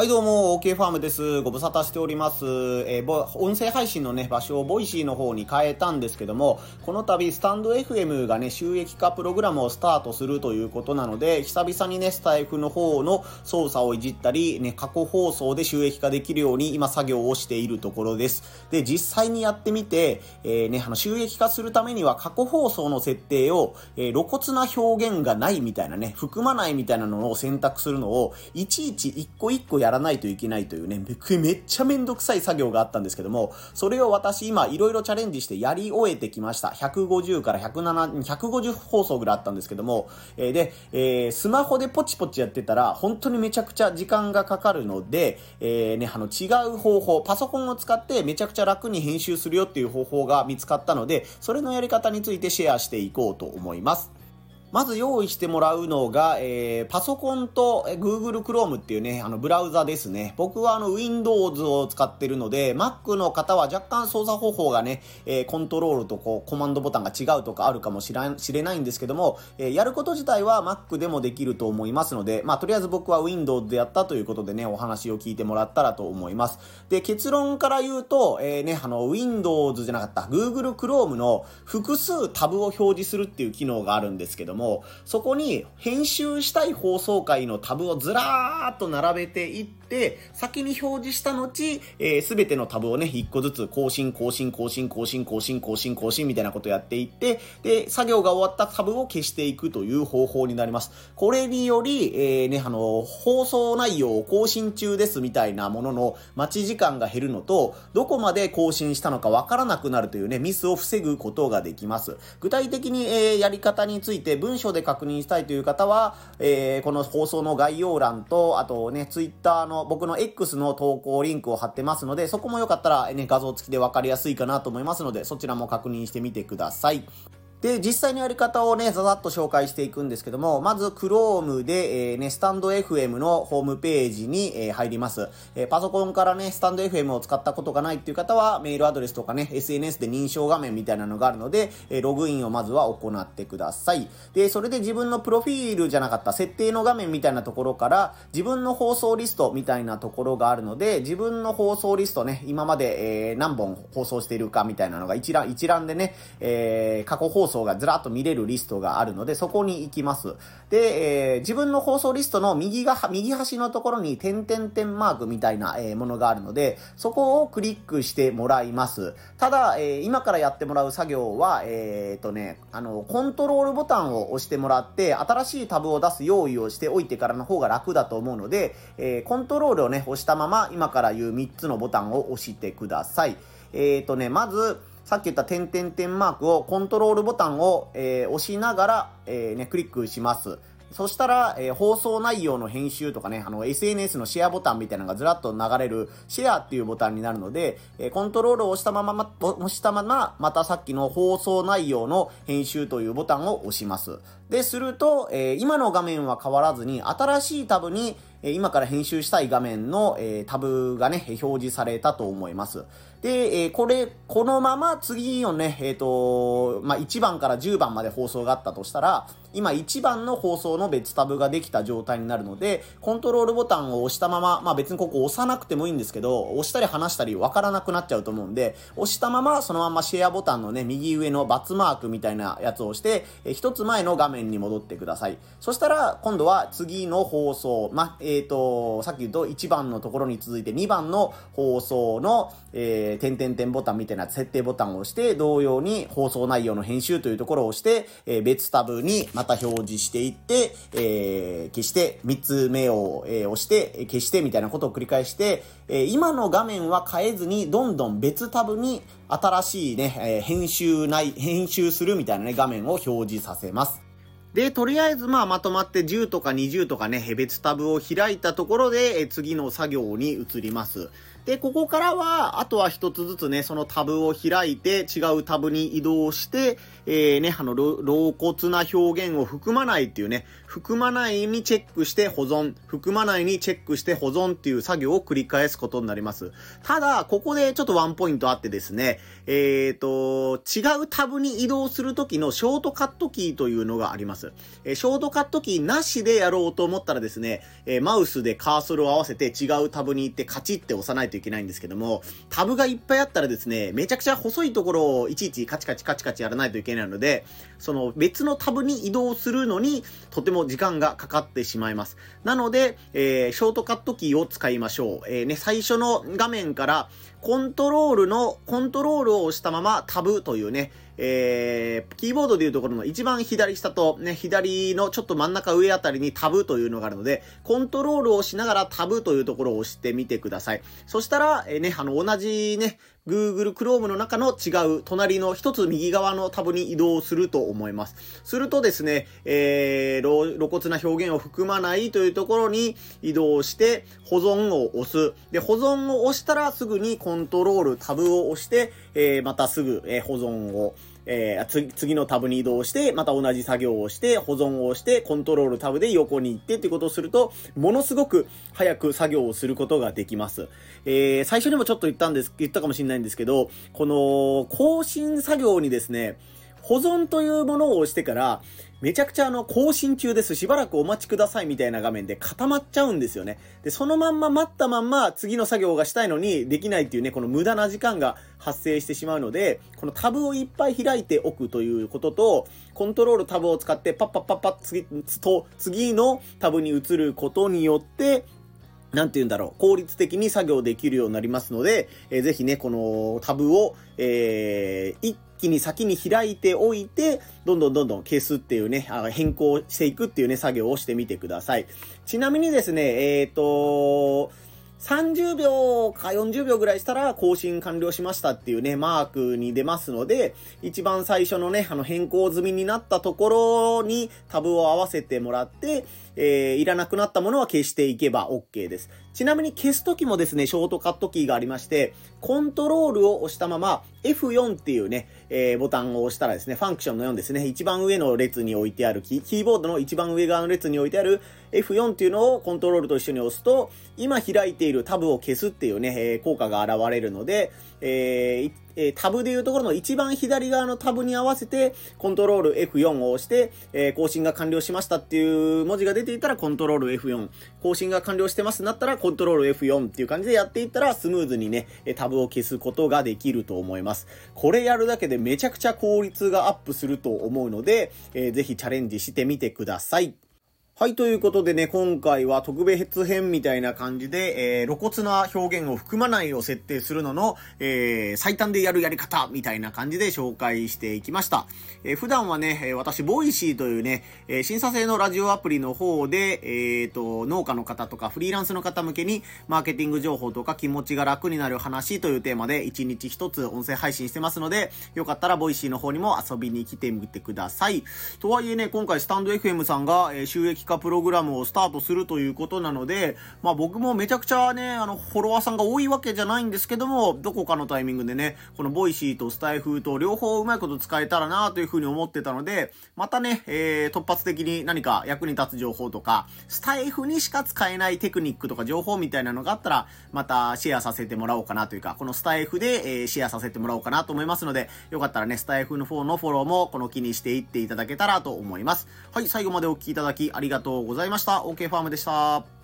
はいどうも、OK ファームです。ご無沙汰しております。えー、音声配信のね、場所を Voicy の方に変えたんですけども、この度、スタンド FM がね、収益化プログラムをスタートするということなので、久々にね、スタエフの方の操作をいじったり、ね、過去放送で収益化できるように今作業をしているところです。で、実際にやってみて、えー、ね、あの、収益化するためには過去放送の設定を、えー、露骨な表現がないみたいなね、含まないみたいなのを選択するのを、いちいち一個一個やらないといけないというね、めっちゃめんどくさい作業があったんですけども、それを私今いろいろチャレンジしてやり終えてきました。150から107、150放送ぐらいあったんですけども、えー、で、えー、スマホでポチポチやってたら、本当にめちゃくちゃ時間がかかるので、えー、ね、あの違う方法、パソコンを使ってめちゃくちゃ楽に編集するよっていう方法が見つかったので、それのやり方についてシェアしていこうと思います。まず用意してもらうのが、えー、パソコンと Google Chrome っていうね、あの、ブラウザですね。僕はあの、Windows を使ってるので、Mac の方は若干操作方法がね、えー、コントロールとこう、コマンドボタンが違うとかあるかもしれないんですけども、えー、やること自体は Mac でもできると思いますので、まあ、とりあえず僕は Windows でやったということでね、お話を聞いてもらったらと思います。で、結論から言うと、えー、ね、あの、Windows じゃなかった、Google Chrome の複数タブを表示するっていう機能があるんですけども、そこに編集したい放送回のタブをずらーっと並べていって、先に表示した後、えー、全てのタブをね、一個ずつ更新、更新、更新、更新、更新、更新、更新みたいなことやっていって、で、作業が終わったタブを消していくという方法になります。これにより、えー、ね、あの、放送内容を更新中ですみたいなものの待ち時間が減るのと、どこまで更新したのかわからなくなるというね、ミスを防ぐことができます。具体的に、えー、やり方について文章で確認したいという方は、えー、この放送の概要欄と、あとね、ツイッターの僕の X の投稿リンクを貼ってますので、そこもよかったらね、画像付きでわかりやすいかなと思いますので、そちらも確認してみてください。で、実際のやり方をね、ざざっと紹介していくんですけども、まず Chrome で、えー、ね、スタンド FM のホームページに、えー、入ります。えー、パソコンからね、スタンド FM を使ったことがないっていう方は、メールアドレスとかね、SNS で認証画面みたいなのがあるので、えログインをまずは行ってください。で、それで自分のプロフィールじゃなかった設定の画面みたいなところから、自分の放送リストみたいなところがあるので、自分の放送リストね、今まで、え何本放送しているかみたいなのが一覧、一覧でね、え過去放送送がずらっと見れるリストがあるので、そこに行きます。で、えー、自分の放送リストの右が、右端のところに点々点マークみたいな、えー、ものがあるので、そこをクリックしてもらいます。ただ、えー、今からやってもらう作業は、えー、とね、あの、コントロールボタンを押してもらって、新しいタブを出す用意をしておいてからの方が楽だと思うので、え、コントロールをね、押したまま、今から言う3つのボタンを押してください。えー、とね、まず、さっき言った点々点マークをコントロールボタンを、えー、押しながら、えー、ね、クリックします。そしたら、えー、放送内容の編集とかね、あの、SNS のシェアボタンみたいなのがずらっと流れる、シェアっていうボタンになるので、えー、コントロールを押したまま、ま、押したまま、またさっきの放送内容の編集というボタンを押します。で、すると、えー、今の画面は変わらずに、新しいタブに、え今から編集したい画面の、えタブがね、表示されたと思います。で、えこれ、このまま次のね、えっ、と、まあ、1番から10番まで放送があったとしたら、今1番の放送の別タブができた状態になるので、コントロールボタンを押したまま、まあ、別にここ押さなくてもいいんですけど、押したり離したりわからなくなっちゃうと思うんで、押したままそのままシェアボタンのね、右上のバツマークみたいなやつを押して、え一つ前の画面に戻ってください。そしたら、今度は次の放送、ま、えっ、ー、と、さっき言うと1番のところに続いて2番の放送の、えー、点々点ボタンみたいな設定ボタンを押して、同様に放送内容の編集というところを押して、えー、別タブにまた表示していって、えー、消して、3つ目を、えー、押して、消してみたいなことを繰り返して、えー、今の画面は変えずに、どんどん別タブに新しいね、えー、編集内、編集するみたいなね、画面を表示させます。で、とりあえずまあまとまって10とか20とかね、別タブを開いたところで、え次の作業に移ります。で、ここからは、あとは一つずつね、そのタブを開いて、違うタブに移動して、えー、ね、あの、露骨な表現を含まないっていうね、含まないにチェックして保存、含まないにチェックして保存っていう作業を繰り返すことになります。ただ、ここでちょっとワンポイントあってですね、えーと、違うタブに移動するときのショートカットキーというのがあります。えー、ショートカットキーなしでやろうと思ったらですね、えー、マウスでカーソルを合わせて違うタブに行ってカチって押さないといけないんですけども、タブがいっぱいあったらですね、めちゃくちゃ細いところをいちいちカチカチカチカチやらないといけないので、その別のタブに移動するのにとても時間がかかってしまいます。なので、えー、ショートカットキーを使いましょう。えー、ね、最初の画面からコントロールの、コントロールを押したままタブというね、えー、キーボードでいうところの一番左下とね、左のちょっと真ん中上あたりにタブというのがあるので、コントロールをしながらタブというところを押してみてください。そしたら、えー、ね、あの、同じね、Google Chrome の中の違う隣の一つ右側のタブに移動すると思います。するとですね、えー、露骨な表現を含まないというところに移動して保存を押す。で、保存を押したらすぐにコントロールタブを押して、えー、またすぐ、えー、保存をえー、次、のタブに移動して、また同じ作業をして、保存をして、コントロールタブで横に行ってっていうことをすると、ものすごく早く作業をすることができます。えー、最初にもちょっと言ったんです、言ったかもしれないんですけど、この、更新作業にですね、保存というものを押してから、めちゃくちゃあの、更新中です。しばらくお待ちくださいみたいな画面で固まっちゃうんですよね。で、そのまんま待ったまんま次の作業がしたいのにできないっていうね、この無駄な時間が発生してしまうので、このタブをいっぱい開いておくということと、コントロールタブを使ってパッパッパッパッ次、と、次のタブに移ることによって、なんて言うんだろう、効率的に作業できるようになりますので、えー、ぜひね、このタブを、えー、一気に先に開いておいて、どんどんどんどん消すっていうね、あ変更していくっていうね、作業をしてみてください。ちなみにですね、えっ、ー、と、30秒か40秒ぐらいしたら更新完了しましたっていうね、マークに出ますので、一番最初のね、あの変更済みになったところにタブを合わせてもらって、えー、いらなくなったものは消していけば OK です。ちなみに消すときもですね、ショートカットキーがありまして、コントロールを押したまま F4 っていうね、えー、ボタンを押したらですね、ファンクションの4ですね、一番上の列に置いてあるキ、キーボードの一番上側の列に置いてある F4 っていうのをコントロールと一緒に押すと、今開いているタブを消すっていうね、えー、効果が現れるので、えー、タブでいうところの一番左側のタブに合わせて、コントロール F4 を押して、え更新が完了しましたっていう文字が出ていたら、コントロール F4。更新が完了してますなったら、コントロール F4 っていう感じでやっていったら、スムーズにね、タブを消すことができると思います。これやるだけでめちゃくちゃ効率がアップすると思うので、えー、ぜひチャレンジしてみてください。はい、ということでね、今回は特別編みたいな感じで、えー、露骨な表現を含まないを設定するのの、えー、最短でやるやり方みたいな感じで紹介していきました。えー、普段はね、私、 Voicy というね、え、審査制のラジオアプリの方で、えーと、農家の方とかフリーランスの方向けに、マーケティング情報とか気持ちが楽になる話というテーマで、1日1つ音声配信してますので、よかったら Voicy の方にも遊びに来てみてください。とはいえね、今回スタンド FM さんが、え、収益化プログラムをスタートするということなので、まあ僕もめちゃくちゃね、あの、フォロワーさんが多いわけじゃないんですけども、どこかのタイミングでね、この Voicy とスタエフと両方うまいこと使えたらなというふうに思ってたので、またね、えー、突発的に何か役に立つ情報とか、スタエフにしか使えないテクニックとか情報みたいなのがあったら、またシェアさせてもらおうかなというか、このスタエフで、えー、シェアさせてもらおうかなと思いますので、よかったらね、スタエフの方のフォローもこの機にしていっていただけたらと思います。はい、最後までお聴きいただきありがとうございました。OK ファームでした。